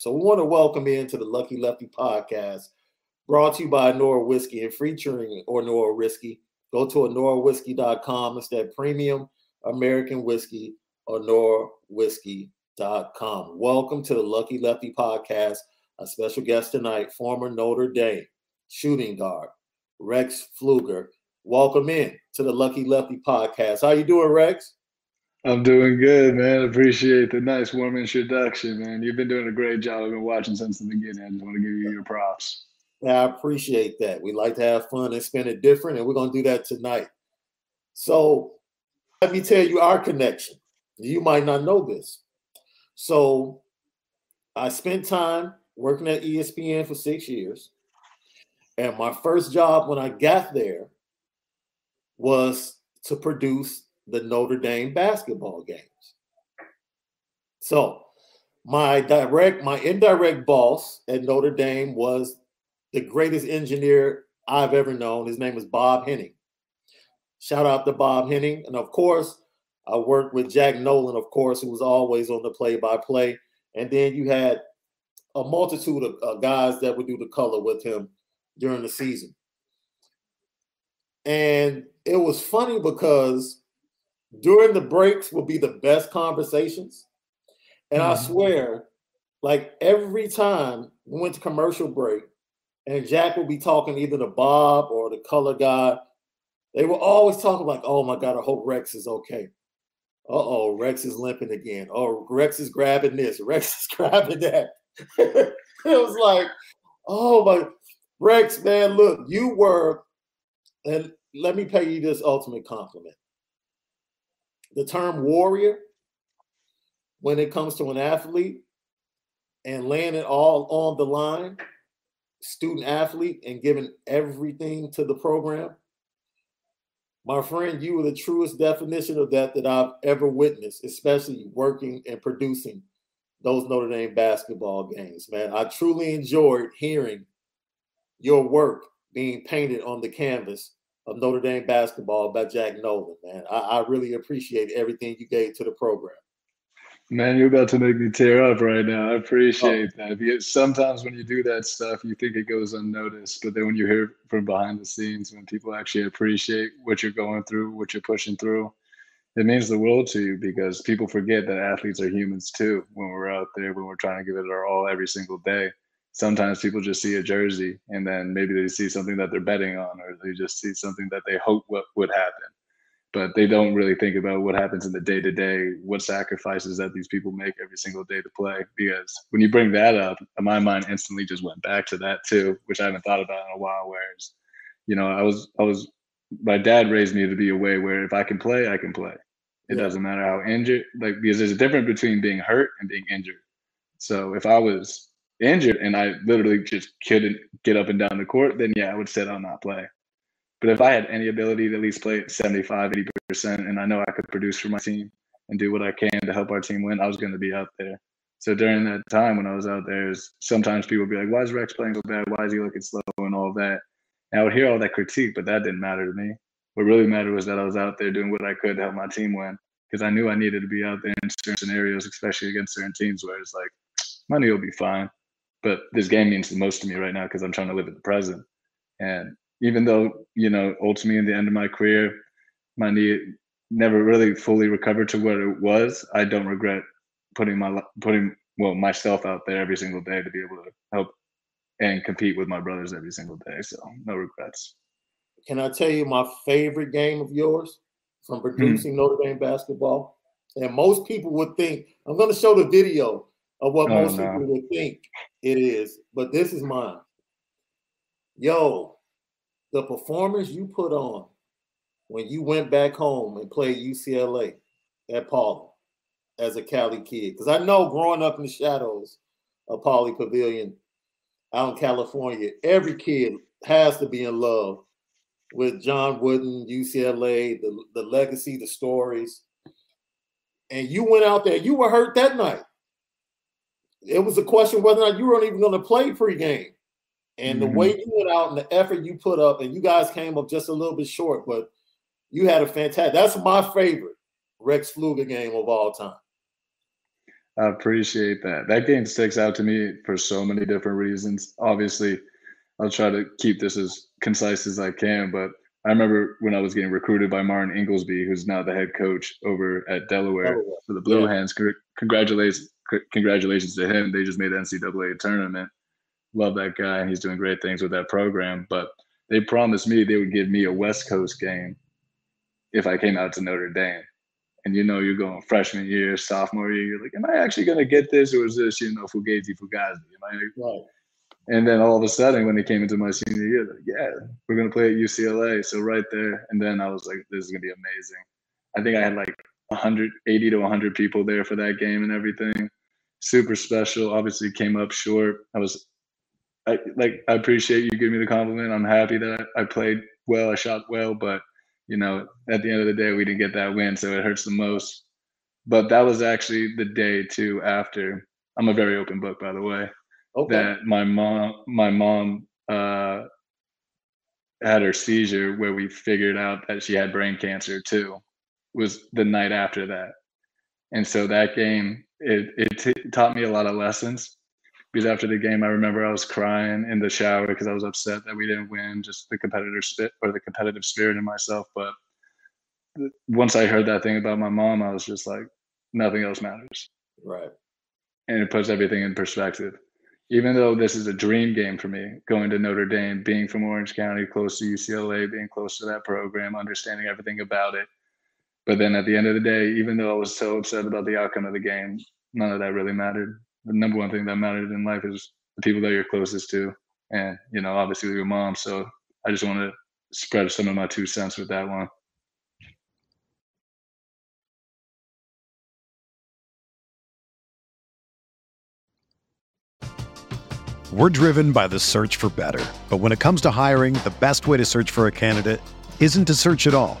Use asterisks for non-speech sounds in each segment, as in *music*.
So we want to welcome you into the Lucky Lefty podcast, brought to you by Nora Whiskey and featuring Nora Whiskey. Go to anorawhiskey.com. It's that premium American whiskey, anorawhiskey.com. Welcome to the Lucky Lefty podcast. A special guest tonight, former Notre Dame shooting guard, Rex Pflueger. Welcome in to the Lucky Lefty podcast. How you doing, Rex? I'm doing good, man. Appreciate the nice warm introduction, man. You've been doing a great job. I've been watching since the beginning. I just want to give you your props. I appreciate that. We like to have fun and spend it different, and we're going to do that tonight. So, let me tell you our connection. You might not know this. So, I spent time working at ESPN for six years. And my first job when I got there was to produce the Notre Dame basketball games. So my direct, my indirect boss at Notre Dame was the greatest engineer I've ever known. His name is Bob Henning. Shout out to Bob Henning. And of course, I worked with Jack Nolan, of course, who was always on the play by play. And then you had a multitude of uh, guys that would do the color with him during the season. And it was funny because during the breaks will be the best conversations. And mm-hmm. I swear, like every time we went to commercial break and Jack would be talking either to Bob or the color guy, they were always talking like, oh my God, I hope Rex is okay. Uh oh, Rex is limping again. Oh, Rex is grabbing this, *laughs* Rex is grabbing that. *laughs* it was like, oh my Rex, man, look, you were, and let me pay you this ultimate compliment the term warrior when it comes to an athlete and laying it all on the line, student athlete, and giving everything to the program. My friend, you are the truest definition of that that I've ever witnessed, especially working and producing those Notre Dame basketball games, man. I truly enjoyed hearing your work being painted on the canvas of Notre Dame basketball by Jack Nolan, man. I, I really appreciate everything you gave to the program. Man, you're about to make me tear up right now. I oh. appreciate oh. that. Because sometimes when you do that stuff, you think it goes unnoticed. But then when you hear from behind the scenes, when people actually appreciate what you're going through, what you're pushing through, it means the world to you because people forget that athletes are humans too when we're out there, when we're trying to give it our all every single day sometimes people just see a jersey and then maybe they see something that they're betting on or they just see something that they hope what would happen. But they don't really think about what happens in the day to day what sacrifices that these people make every single day to play because when you bring that up my mind instantly just went back to that too which i haven't thought about in a while whereas you know i was i was my dad raised me to be a way where if i can play i can play. It yeah. doesn't matter how injured like because there's a difference between being hurt and being injured. So if i was injured and I literally just couldn't get up and down the court, then yeah, I would sit on not play. But if I had any ability to at least play 75, 80%, and I know I could produce for my team and do what I can to help our team win, I was going to be out there. So during that time when I was out there, sometimes people would be like, why is Rex playing so bad? Why is he looking slow and all that? And I would hear all that critique, but that didn't matter to me. What really mattered was that I was out there doing what I could to help my team win. because I knew I needed to be out there in certain scenarios, especially against certain teams where it's like money will be fine, but this game means the most to me right now because I'm trying to live in the present. And even though you know ultimately in the end of my career, my knee never really fully recovered to what it was, I don't regret putting my putting well myself out there every single day to be able to help and compete with my brothers every single day. So no regrets. Can I tell you my favorite game of yours from hmm. producing mm Notre Dame basketball? And most people would think I'm going to show the video of what oh, most no. people would think it is, but this is mine. Yo, the performance you put on when you went back home and played UCLA at Pauley as a Cali kid? Because I know growing up in the shadows of Pauley Pavilion out in California, every kid has to be in love with John Wooden, UCLA, the, the legacy, the stories. And you went out there, you were hurt that night. It was a question whether or not you weren't even going to play pregame. And mm-hmm. the way you went out and the effort you put up, and you guys came up just a little bit short, but you had a fantastic. That's my favorite Rex Pflueger game of all time. I appreciate that. That game sticks out to me for so many different reasons. Obviously, I'll try to keep this as concise as I can, but I remember when I was getting recruited by Martin Ingelsby, who's now the head coach over at Delaware oh, for the Blue yeah. Hens. Congratulations, congratulations to him. They just made the NCAA tournament. Love that guy, and he's doing great things with that program. But they promised me they would give me a West Coast game if I came out to Notre Dame. And you know, you're going freshman year, sophomore year. You're like, am I actually going to get this, or is this, you know, Fugazi Fugazi? Am I? Right. And then all of a sudden, when it came into my senior year, like, yeah, we're gonna play at UCLA. So right there, and then I was like, this is gonna be amazing. I think I had like 180 to 100 people there for that game and everything. Super special. Obviously, came up short. I was, I like, I appreciate you giving me the compliment. I'm happy that I played well. I shot well, but you know, at the end of the day, we didn't get that win, so it hurts the most. But that was actually the day too after. I'm a very open book, by the way. Okay. That my mom, my mom, uh, had her seizure where we figured out that she had brain cancer too. Was the night after that, and so that game it it t- taught me a lot of lessons. Because after the game, I remember I was crying in the shower because I was upset that we didn't win, just the competitor spit or the competitive spirit in myself. But once I heard that thing about my mom, I was just like, nothing else matters. Right. And it puts everything in perspective. Even though this is a dream game for me, going to Notre Dame, being from Orange County, close to UCLA, being close to that program, understanding everything about it. But then at the end of the day, even though I was so upset about the outcome of the game, none of that really mattered the number one thing that mattered in life is the people that you're closest to, and you know, obviously your mom. So I just want to spread some of my two cents with that one. We're driven by the search for better. But when it comes to hiring, the best way to search for a candidate isn't to search at all.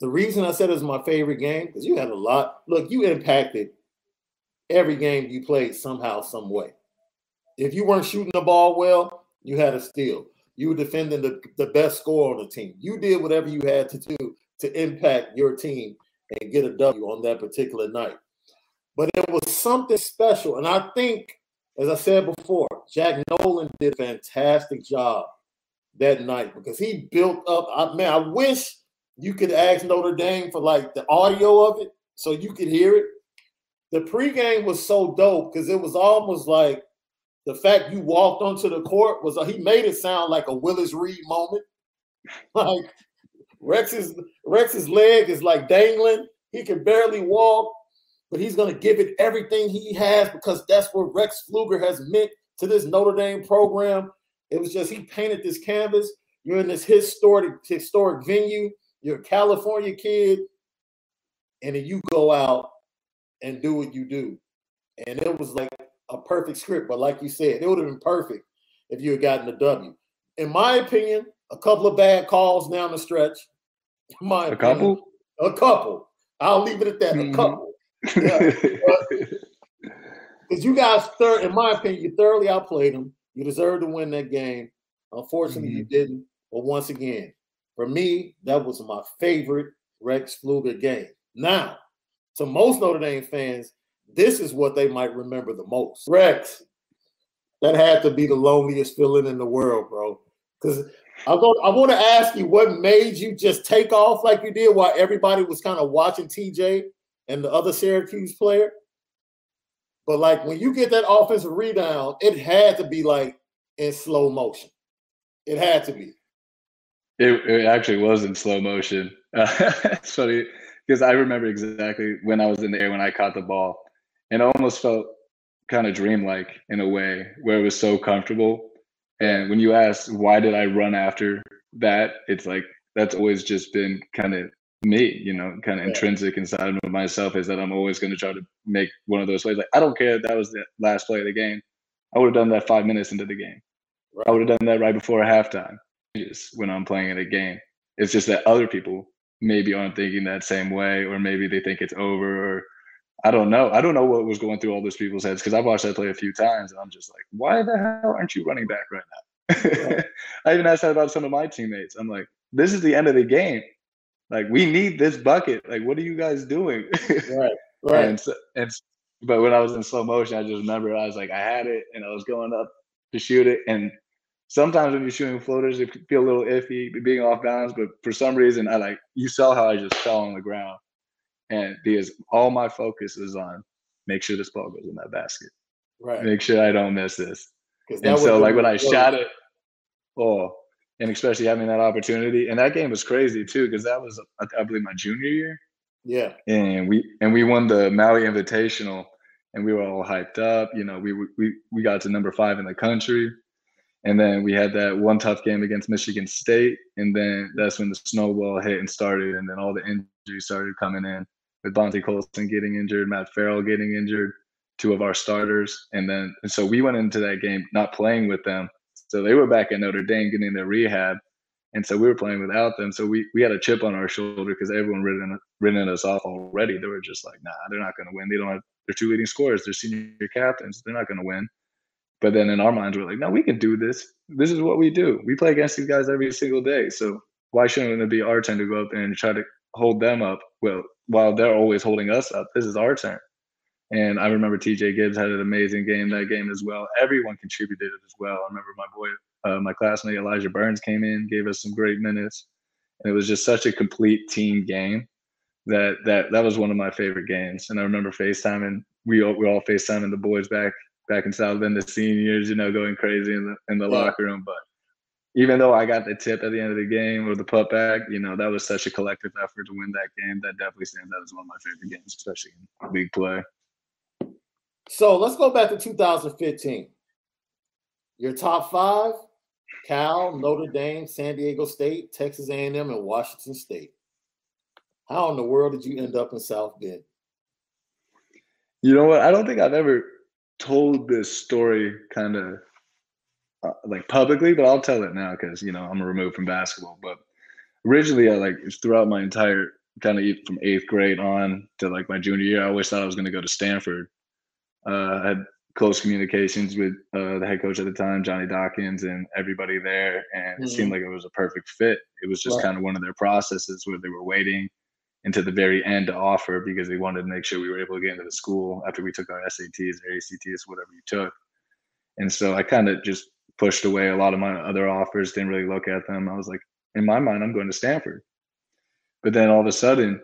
The reason I said it was my favorite game because you had a lot. Look, you impacted every game you played somehow, some way. If you weren't shooting the ball well, you had a steal. You were defending the, the best score on the team. You did whatever you had to do to impact your team and get a W on that particular night. But it was something special. And I think, as I said before, Jack Nolan did a fantastic job that night because he built up. I man, I wish you could ask Notre Dame for like the audio of it so you could hear it. The pregame was so dope because it was almost like the fact you walked onto the court was he made it sound like a Willis Reed moment. *laughs* Like Rex's Rex's leg is like dangling. He can barely walk, but he's gonna give it everything he has because that's what Rex Pflueger has meant to this Notre Dame program. It was just he painted this canvas. You're in this historic historic venue. You're a California kid, and then you go out and do what you do. And it was like a perfect script. But like you said, it would have been perfect if you had gotten a W. In my opinion, a couple of bad calls down the stretch. My a opinion, couple? A couple. I'll leave it at that. Mm-hmm. A couple. Because yeah. *laughs* you guys, third, in my opinion, you thoroughly outplayed them. You deserved to win that game. Unfortunately, mm-hmm. you didn't. But once again, for me, that was my favorite Rex Pflueger game. Now, to most Notre Dame fans, this is what they might remember the most. Rex, that had to be the loneliest feeling in the world, bro. Because I want to ask you what made you just take off like you did while everybody was kind of watching TJ and the other Syracuse player. But like when you get that offensive rebound, it had to be like in slow motion. It had to be. It, it actually was in slow motion. Uh, *laughs* it's funny because I remember exactly when I was in the air when I caught the ball, and it almost felt kind of dreamlike in a way where it was so comfortable. And when you ask why did I run after that, it's like that's always just been kind of me, you know, kind of yeah. intrinsic inside of myself is that I'm always going to try to make one of those plays. Like I don't care if that was the last play of the game. I would have done that five minutes into the game. Right. I would have done that right before halftime. When I'm playing in a game, it's just that other people maybe aren't thinking that same way, or maybe they think it's over, or I don't know. I don't know what was going through all those people's heads because I've watched that play a few times, and I'm just like, why the hell aren't you running back right now? *laughs* I even asked that about some of my teammates. I'm like, this is the end of the game. Like, we need this bucket. Like, what are you guys doing? right, *laughs* right. And, so, and but when I was in slow motion, I just remember I was like, I had it, and I was going up to shoot it, and sometimes when you're shooting floaters, it can feel a little iffy, being off balance. But for some reason, I like you saw how I just fell on the ground, and because all my focus is on make sure this ball goes in that basket, right? Make sure I don't miss this. And so, like when I shot it, oh, and especially having that opportunity, and that game was crazy too because that was I believe my junior year. Yeah. And we and we won the Maui Invitational, and we were all hyped up. You know, we we we got to number five in the country and then we had that one tough game against Michigan State. And then that's when the snowball hit and started. And then all the injuries started coming in with Bonzie Colson getting injured, Matt Farrell getting injured, two of our starters. And then, and so we went into that game not playing with them. So they were back at Notre Dame getting their rehab. And so we were playing without them. So we, we had a chip on our shoulder because everyone written, written us off already. They were just like, nah, they're not going to win. They don't have their two leading scorers. They're senior captains. They're not going to win. But then in our minds, we're like, no, we can do this. This is what we do. We play against these guys every single day. So why shouldn't it be our turn to go up and try to hold them up? Well, while they're always holding us up, this is our turn. And I remember TJ Gibbs had an amazing game that game as well. Everyone contributed as well. I remember my boy, uh, my classmate Elijah Burns came in, gave us some great minutes. And it was just such a complete team game that that that was one of my favorite games. And I remember FaceTiming, we all, we all FaceTiming the boys back back in South Bend, the seniors, you know, going crazy in the in the yeah. locker room. But even though I got the tip at the end of the game or the putback, you know, that was such a collective effort to win that game. That definitely stands out as one of my favorite games, especially in league play. So let's go back to 2015. Your top five: Cal, Notre Dame, San Diego State, Texas A&M, and Washington State. How in the world did you end up in South Bend? You know what? I don't think I've ever told this story kind of uh, like publicly, but I'll tell it now because you know I'm removed from basketball. But originally, I like throughout my entire kind of from eighth grade on to like my junior year, I always thought I was going to go to Stanford. Uh, I had close communications with uh, the head coach at the time, Johnny Dawkins, and everybody there, and mm-hmm. it seemed mm-hmm. like it was a perfect fit. It was just kind of one of their processes where they were waiting into the very end to offer because they wanted to make sure we were able to get into the school after we took our SATs or ACTs, whatever you took. And so I kind of just pushed away a lot of my other offers, didn't really look at them. I was like, in my mind, I'm going to Stanford. But then all of a sudden,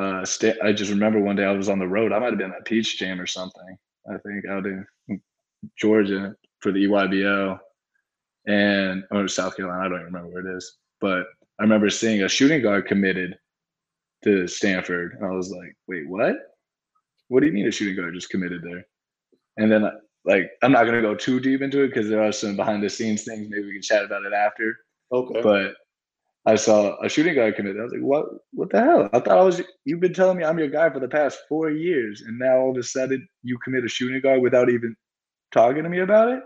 uh, st- I just remember one day I was on the road. I might have been at Peach Jam or something. I think out in Georgia for the EYBL and or South Carolina. I don't even remember where it is. But I remember seeing a shooting guard committed to Stanford. And I was like, wait, what? What do you mean a shooting guard just committed there? And then, like, I'm not gonna go too deep into it because there are some behind the scenes things. Maybe we can chat about it after. Okay. But I saw a shooting guard commit. I was like, what? What the hell? I thought I was. You've been telling me I'm your guy for the past four years, and now all of a sudden you commit a shooting guard without even talking to me about it.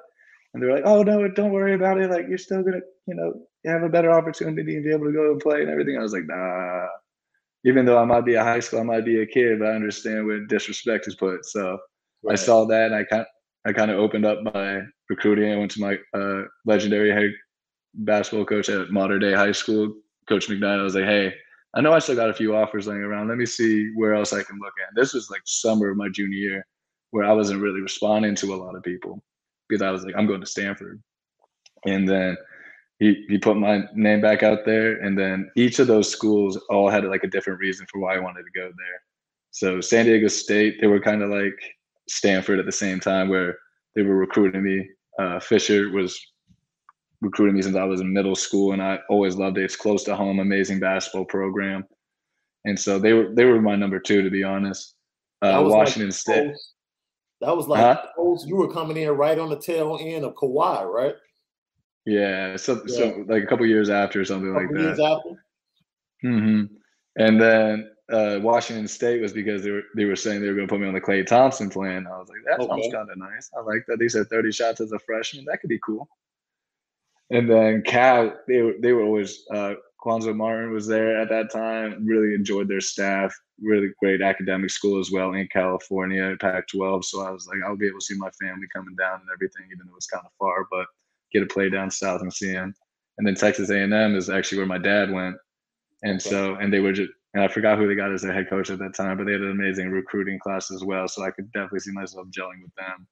And they're like, oh no, don't worry about it. Like you're still gonna, you know, have a better opportunity and be able to go and play and everything. I was like, nah, even though I might be a high school, I might be a kid, but I understand where disrespect is put. So right. I saw that and I kind I kind of opened up my recruiting. I went to my uh, legendary head basketball coach at Mater Dei High School, Coach McKnight. I was like, hey, I know I still got a few offers laying around. Let me see where else I can look at. This was like summer of my junior year where I wasn't really responding to a lot of people because I was like, I'm going to Stanford. And then he he put my name back out there, and then each of those schools all had like a different reason for why I wanted to go there. So San Diego State, they were kind of like Stanford at the same time, where they were recruiting me. Uh, Fisher was recruiting me since I was in middle school, and I always loved it. It's close to home, amazing basketball program, and so they were they were my number two, to be honest. Uh, Washington like State. That was like huh? you were coming in right on the tail end of Kawhi, right? Yeah, so, yeah. so like a couple years after or something like that. Years after. Mm-hmm. And then uh, Washington State was because they were they were saying they were going to put me on the Klay Thompson plan. I was like, that okay. sounds kind of nice. I like that. They said 30 shots as a freshman. That could be cool. And then Cal, they were they were always uh, Martin was there at that time. Really enjoyed their staff. Really great academic school as well in California, Pac-12. So I was like, I'll be able to see my family coming down and everything, even though it's kind of far. But get a play down south and see him. And then Texas A&M is actually where my dad went, and so and they were just and I forgot who they got as their head coach at that time, but they had an amazing recruiting class as well. So I could definitely see myself gelling with them.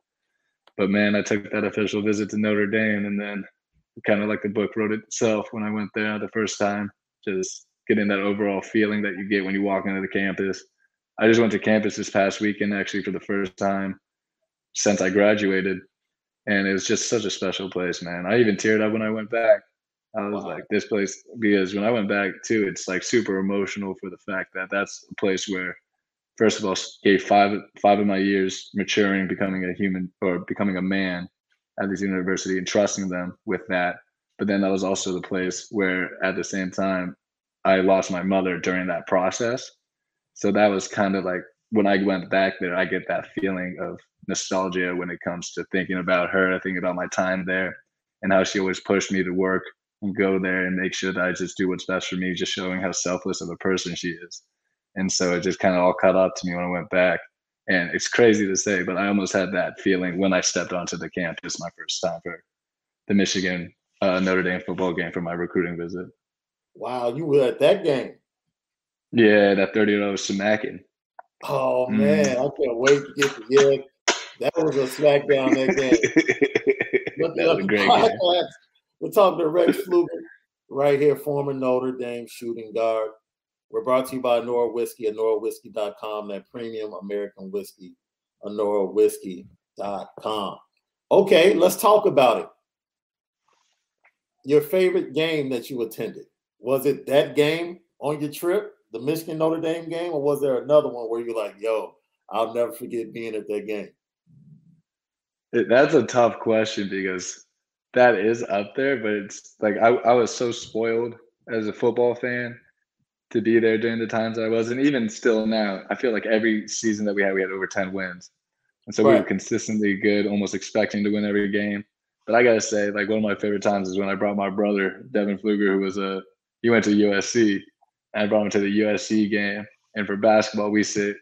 But man, I took that official visit to Notre Dame, and then kind of like the book wrote itself when I went there the first time. Just getting that overall feeling that you get when you walk into the campus. I just went to campus this past weekend actually for the first time since I graduated, and it was just such a special place, man. I even teared up when I went back. I was wow. like, this place, because when I went back too, it's like super emotional for the fact that that's a place where, first of all, gave five five of my years maturing, becoming a human or becoming a man at this university, and trusting them with that. But then that was also the place where, at the same time, I lost my mother during that process. So that was kind of like when I went back there, I get that feeling of nostalgia when it comes to thinking about her, thinking about my time there, and how she always pushed me to work and go there and make sure that I just do what's best for me, just showing how selfless of a person she is. And so it just kind of all caught up to me when I went back. And it's crazy to say, but I almost had that feeling when I stepped onto the campus my first time for the Michigan uh, Notre Dame football game for my recruiting visit. Wow, you were at that game. Yeah, that 30 0 smacking. Oh mm. man. I can't wait to get to yeah. That was a smackdown that game. *laughs* That was a great podcast, game. We're talking to Rex Pflueger right here, former Notre Dame shooting guard. We're brought to you by Nora Whiskey at norawhiskey.com, that premium American whiskey, norawhiskey.com. Okay, let's talk about it. Your favorite game that you attended, was it that game on your trip, the Michigan Notre Dame game, or was there another one where you're like, yo, I'll never forget being at that game? That's a tough question because that is up there, but it's like I, I was so spoiled as a football fan to be there during the times I was, and even still now, I feel like every season that we had, we had over 10 wins. And so right. we were consistently good, almost expecting to win every game. But I gotta say, like one of my favorite times is when I brought my brother Devin Pflueger, who was a he went to USC, I brought him to the USC game. And for basketball, we sit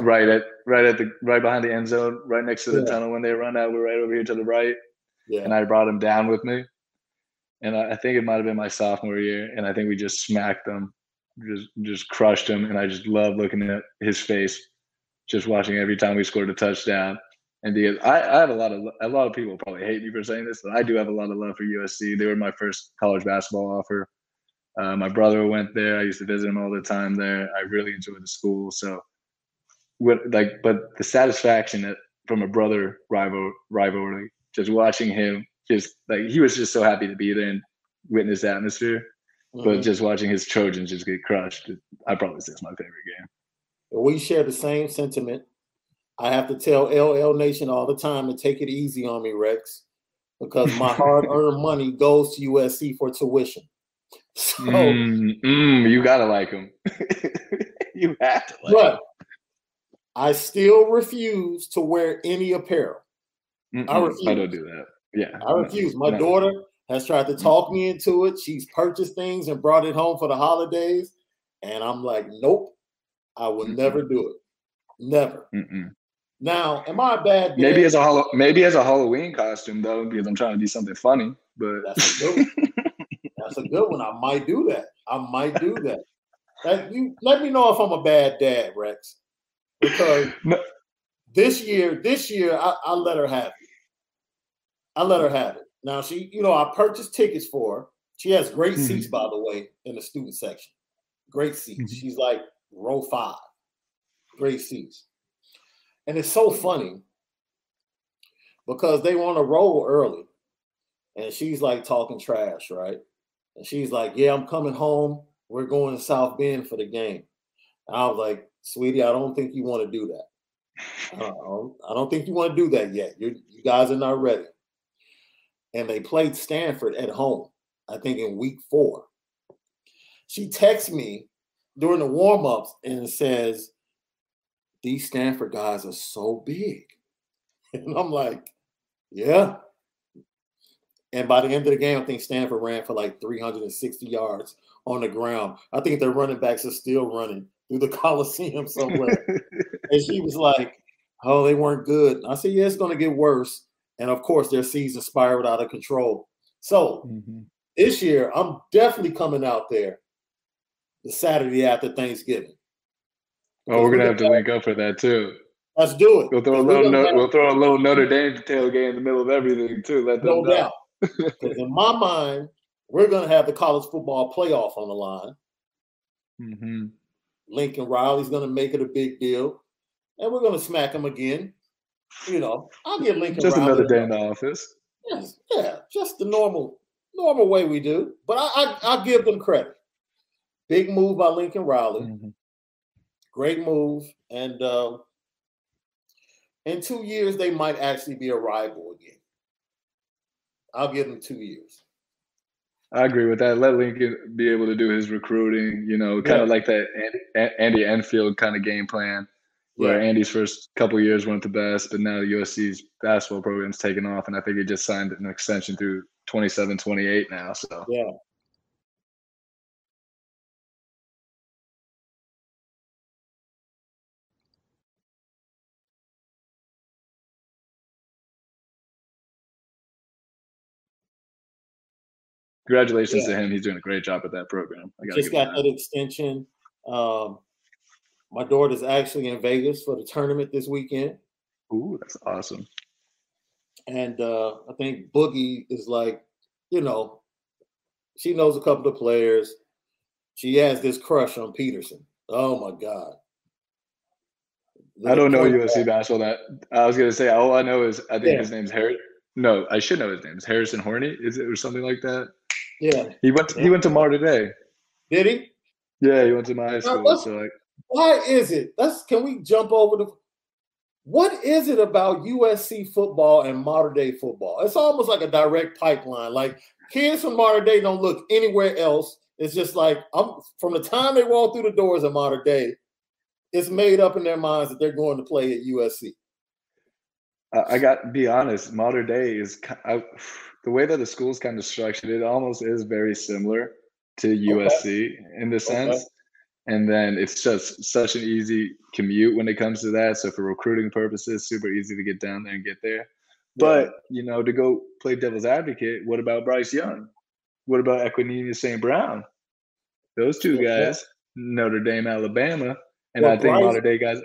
right at right at the right behind the end zone, right next to the yeah. tunnel. When they run out, we're right over here to the right. Yeah. And I brought him down with me. And I, I think it might have been my sophomore year. And I think we just smacked them, just just crushed him. And I just love looking at his face, just watching every time we scored a touchdown. And because I, I have a lot of a lot of people probably hate me for saying this, but I do have a lot of love for USC. They were my first college basketball offer. Uh, my brother went there. I used to visit him all the time there. I really enjoyed the school. So, what like, but the satisfaction that from a brother rival rivalry, just watching him, just like he was just so happy to be there and witness the atmosphere. Mm-hmm. But just watching his Trojans just get crushed, I probably say it's my favorite game. We share the same sentiment. I have to tell LL Nation all the time to take it easy on me, Rex, because my *laughs* hard-earned money goes to USC for tuition. *laughs* So mm, mm, you gotta like him. *laughs* you have to like but him. I still refuse to wear any apparel. Mm-mm, I refuse. I don't do that. Yeah. I refuse. My no. daughter has tried to talk me into it. She's purchased things and brought it home for the holidays. And I'm like, nope, I will Mm-mm. never do it. Never. Mm-mm. Now, am I a bad dad? Maybe as a maybe as a Halloween costume though, because I'm trying to do something funny. But *laughs* that's a good one. that's a good one. I might do that. I might do that. that you let me know if I'm a bad dad, Rex. Because *laughs* no. this year, this year I, I let her have it. I let her have it. Now she, you know, I purchased tickets for her. She has great mm-hmm. seats, by the way, in the student section. Great seats. Mm-hmm. She's like row five. Great seats. And it's so funny because they want to roll early. And she's like talking trash, right? And she's like, Yeah, I'm coming home. We're going to South Bend for the game. And I was like, Sweetie, I don't think you want to do that. I don't, I don't think you want to do that yet. You're, you guys are not ready. And they played Stanford at home, I think in week four. She texts me during the warm ups and says, these Stanford guys are so big. *laughs* And I'm like, yeah. And by the end of the game, I think Stanford ran for like 360 yards on the ground. I think their running backs are still running through the *laughs* Coliseum somewhere. *laughs* and she was like, oh, they weren't good. I said, yeah, it's going to get worse. And of course, their season spiraled out of control. So mm-hmm. this year, I'm definitely coming out there the Saturday after Thanksgiving. Oh, we're gonna have to link up for that too. Let's do it. We'll throw a little. No, we'll throw a little Notre Dame tailgate in the middle of everything too. Let them no know. doubt. In my mind, we're gonna have the college football playoff on the line. Mm-hmm. Lincoln Riley's gonna make it a big deal, and we're gonna smack him again. You know, I'll give Lincoln just Riley another day in the office. Yes, yeah, just the normal, normal way we do. But I, I, I give them credit. Big move by Lincoln Riley. Mm-hmm. Great move. And uh, in two years, they might actually be a rival again. I'll give him two years. I agree with that. Let Lincoln be able to do his recruiting, you know, kind yeah. of like that Andy, Enfield kind of game plan, where yeah. Andy's first couple years weren't the best, but now USC's basketball program's taken off, and I think he just signed an extension through 27, 28 now. So yeah, congratulations yeah. to him. He's doing a great job at that program. I just got that extension. Um, my daughter's actually in Vegas for the tournament this weekend. Ooh, that's awesome. And uh, I think Boogie is like, you know, she knows a couple of players. She has this crush on Peterson. Oh my God. I don't know USC basketball. That I was gonna say. All I know is I think yeah. his name's Harry. No, I should know his name. It's Harrison Hornery. Is it or something like that? Yeah. He went. To. He went to Mater Dei. Did he? Yeah, he went to my high school. so like, why is it? Let's can we jump over the what is it about USC football and Mater Dei football? It's almost like a direct pipeline. Like kids from Mater Dei don't look anywhere else. It's just like I'm from the time they walk through the doors of Mater Dei, it's made up in their minds that they're going to play at USC. I got to be honest. Mater Dei is I, the way that the school's kind of structured, it almost is very similar to USC okay. in the sense. Okay. And then it's just such an easy commute when it comes to that. So for recruiting purposes, super easy to get down there and get there. But you know, to go play devil's advocate, what about Bryce Young? What about Equanimeous St. Brown? Those two guys, Notre Dame, Alabama, and well, I think Bryce, Mater Dei guys.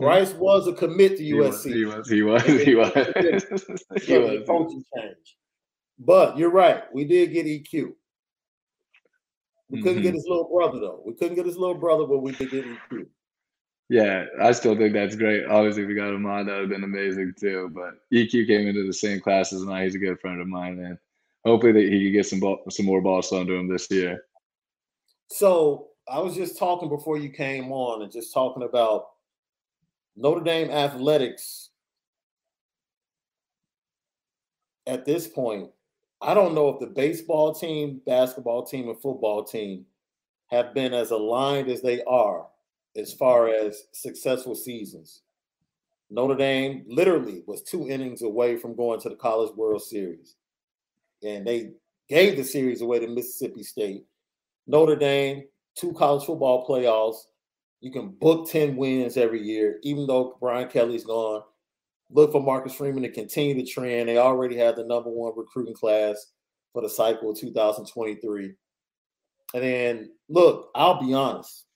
Bryce was a commit to USC. He was. He was. He was. *laughs* He was. he was. Coaching change. But you're right. We did get EQ. We mm-hmm. couldn't get mm-hmm. his little brother though. We couldn't get his little brother, but we did get EQ. Yeah, I still think that's great. Obviously, if we got him on, that would have been amazing too. But EQ came into the same class as mine. He's a good friend of mine, and hopefully that he can get some ball, some more balls thrown to him this year. So I was just talking before you came on, and just talking about Notre Dame athletics. At this point, I don't know if the baseball team, basketball team, and football team have been as aligned as they are as far as successful seasons. Notre Dame literally was two innings away from going to the College World Series. And they gave the series away to Mississippi State. Notre Dame, two college football playoffs. You can book 10 wins every year, even though Brian Kelly's gone. Look for Marcus Freeman to continue the trend. They already have the number one recruiting class for the cycle of 2023. And then, look, I'll be honest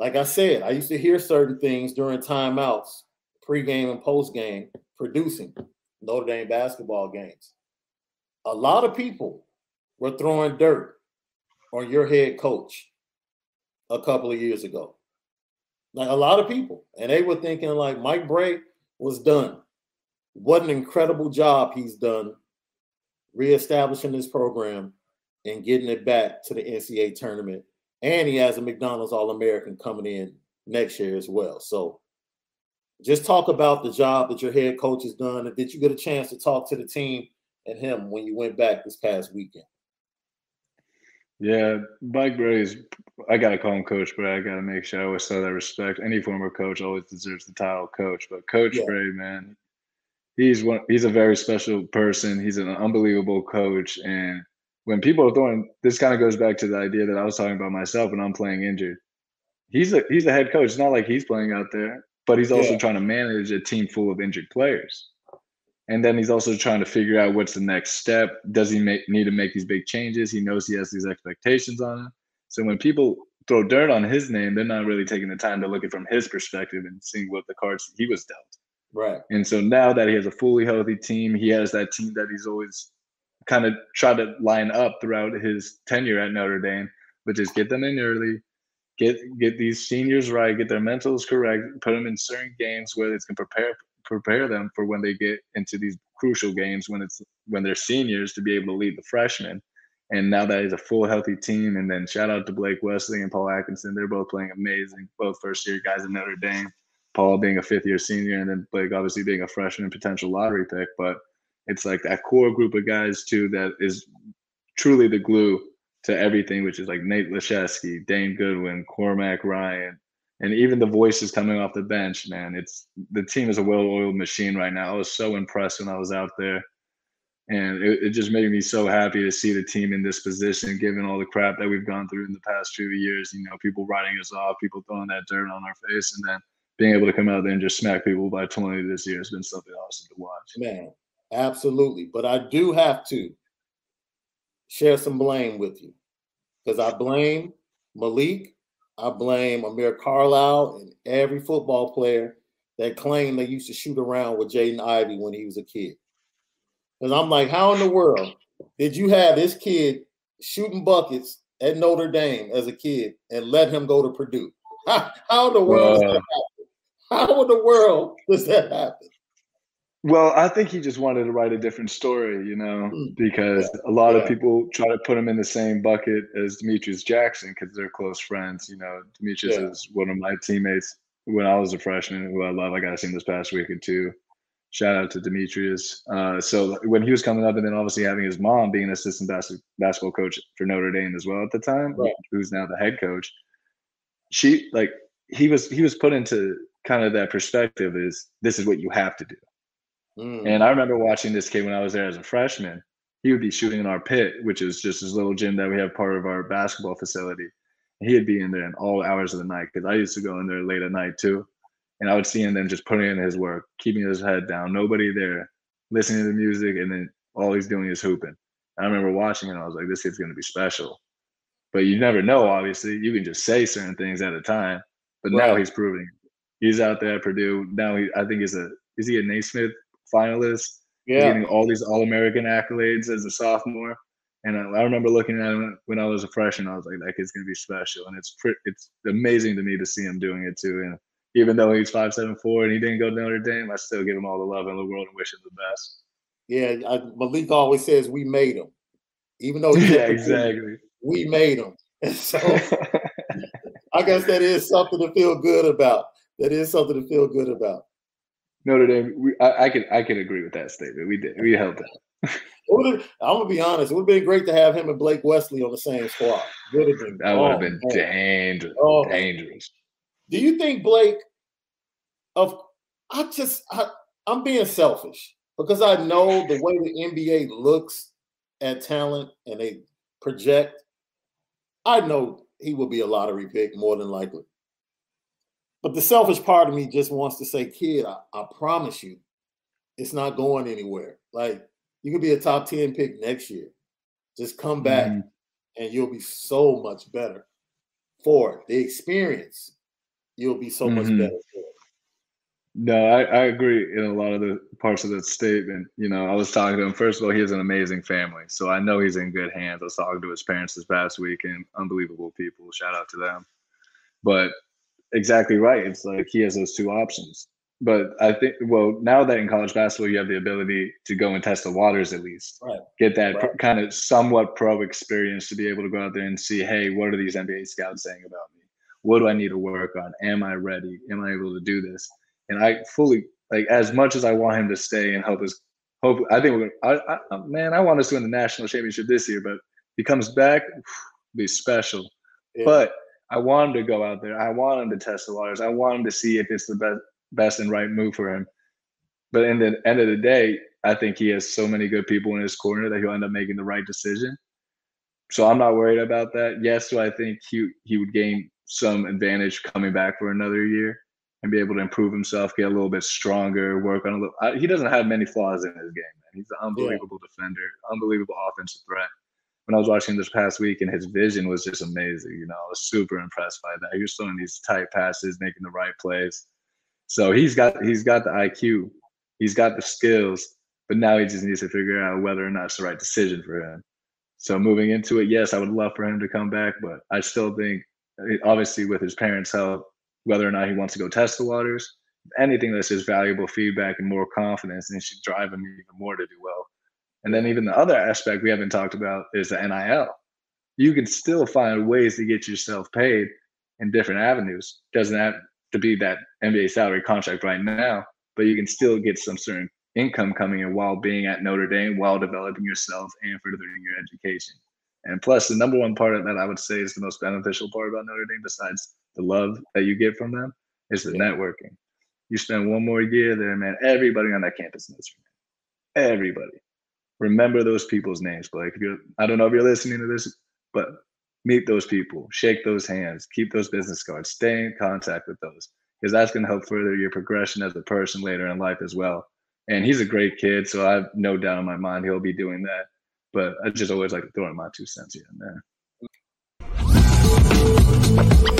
like I said, I used to hear certain things during timeouts, pregame and postgame, producing Notre Dame basketball games. A lot of people were throwing dirt on your head coach a couple of years ago. Like a lot of people. And they were thinking like Mike Brey was done. What an incredible job he's done reestablishing this program and getting it back to the NCAA tournament and he has a McDonald's All American coming in next year as well. So just talk about the job that your head coach has done. And did you get a chance to talk to the team and him when you went back this past weekend? Yeah, Mike Brey's. I gotta call him Coach Brey. I gotta make sure I always show that respect. Any former coach always deserves the title coach, but Coach yeah. Brey, man, he's one. He's a very special person. He's an unbelievable coach, and when people are throwing this kind of goes back to the idea that I was talking about myself when I'm playing injured. He's a he's a head coach. It's not like he's playing out there, but he's also yeah. trying to manage a team full of injured players. And then he's also trying to figure out what's the next step. Does he make, need to make these big changes? He knows he has these expectations on him. So when people throw dirt on his name, they're not really taking the time to look at from his perspective and seeing what the cards he was dealt. Right. And so now that he has a fully healthy team, he has that team that he's always kind of try to line up throughout his tenure at Notre Dame, which is get them in early, get get these seniors right, get their mentals correct, put them in certain games where it's can prepare prepare them for when they get into these crucial games when it's when they're seniors to be able to lead the freshmen. And now that is a full healthy team, and then shout out to Blake Wesley and Paul Atkinson. They're both playing amazing, both first year guys at Notre Dame. Paul being a fifth year senior, and then Blake obviously being a freshman potential lottery pick. But it's like that core group of guys too that is truly the glue to everything, which is like Nate Laszewski, Dane Goodwin, Cormac Ryan, and even the voices coming off the bench. Man, it's the team is a well-oiled machine right now. I was so impressed when I was out there, and it, it just made me so happy to see the team in this position, given all the crap that we've gone through in the past few years. You know, people writing us off, people throwing that dirt on our face, and then being able to come out there and just smack people by 20 this year has been something awesome to watch. Man, Absolutely. But I do have to share some blame with you because I blame Malik, I blame Amir Carlisle, and every football player that claimed they used to shoot around with Jaden Ivey when he was a kid. Because I'm like, how in the world did you have this kid shooting buckets at Notre Dame as a kid and let him go to Purdue? How, *laughs* how in the world uh, How in the world does that happen? Well, I think he just wanted to write a different story, you know, hmm. because yeah. a lot yeah. of people try to put him in the same bucket as Demetrius Jackson because they're close friends. You know, Demetrius yeah. is one of my teammates when I was a freshman, who I love. I got to see him this past weekend two. Shout out to Demetrius. Uh, so when he was coming up, and then obviously having his mom being an assistant bas- basketball coach for Notre Dame as well at the time, right. who's now the head coach, she like he was he was put into kind of that perspective is this is what you have to do Mm. And I remember watching this kid when I was there as a freshman. He would be shooting in our pit, which is just this little gym that we have part of our basketball facility. He'd be in there in all hours of the night because I used to go in there late at night too. And I would see him then just putting in his work, keeping his head down, nobody there, listening to the music, and then all he's doing is hooping. And I remember watching it, I was like, this kid's gonna be special. But you never know, obviously. You can just say certain things at a time. But right. now he's proving he's out there at Purdue. Now he I think he's a is he a Naismith finalist? Yeah. getting all these all American accolades as a sophomore. And I, I, remember looking at him when I was a freshman. I was like, that kid's gonna be special, and it's pretty, it's amazing to me to see him doing it too. And even though he's five seven four and he didn't go to Notre Dame, I still give him all the love in the world and wish him the best. Yeah, I, Malik always says we made him, even though *laughs* yeah, exactly, we made him. And *laughs* so I guess that is something to feel good about. That is something to feel good about. Notre Dame, we, I, I can I can agree with that statement. We did we held that. I'm gonna be honest. It would have been great to have him and Blake Wesley on the same squad. Would have been. *laughs* That would have been dangerous. Oh, dangerous. Do you think Blake? Of I just I, I'm being selfish because I know the way the NBA looks at talent and they project. I know he will be a lottery pick more than likely. But the selfish part of me just wants to say, kid, I, I promise you, it's not going anywhere. Like you could be a top 10 pick next year. Just come back mm-hmm. and you'll be so much better for it. The experience, you'll be so mm-hmm. much better for it. No, I, I agree in a lot of the parts of that statement. You know, I was talking to him. First of all, he has an amazing family. So I know he's in good hands. I was talking to his parents this past week and unbelievable people. Shout out to them. But exactly right. It's like he has those two options. But I think, well, now that in college basketball you have the ability to go and test the waters at least, right. get that right. kind of somewhat pro experience to be able to go out there and see, hey, what are these NBA scouts saying about me? What do I need to work on? Am I ready? Am I able to do this? And I fully like as much as I want him to stay and help us. Hope I think we're gonna. I, I, uh, man, I want us to win the national championship this year, but he comes back, be special. Yeah. But I want him to go out there. I want him to test the waters. I want him to see if it's the best best and right move for him. But in the end of the day, I think he has so many good people in his corner that he'll end up making the right decision. So I'm not worried about that. Yes, do I think he he would gain some advantage coming back for another year and be able to improve himself, get a little bit stronger, work on a little. I, he doesn't have many flaws in his game, man. He's an unbelievable yeah. defender, unbelievable offensive threat when I was watching this past week, and his vision was just amazing. You know, I was super impressed by that. He was throwing these tight passes, making the right plays. So he's got he's got the IQ, he's got the skills, but now he just needs to figure out whether or not it's the right decision for him. So moving into it, yes, I would love for him to come back, but I still think, eh, obviously, with his parents' help, whether or not he wants to go test the waters, anything that's just valuable feedback and more confidence, and should drive him even more to do well. And then even the other aspect we haven't talked about is the NIL. You can still find ways to get yourself paid in different avenues. Doesn't have to be that NBA salary contract right now, but you can still get some certain income coming in while being at Notre Dame, while developing yourself and furthering your education. And plus, the number one part of that I would say is the most beneficial part about Notre Dame, besides the love that you get from them, is the networking. You spend one more year there, man. Everybody on that campus knows you. Everybody remember those people's names. Blake, if you're I don't know if you're listening to this, but meet those people, shake those hands, keep those business cards, stay in contact with those, because that's going to help further your progression as a person later in life as well. And he's a great kid, so I have no doubt in my mind he'll be doing that. But I just always like to throw in my two cents here and there.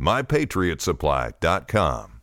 MyPatriotSupply.com.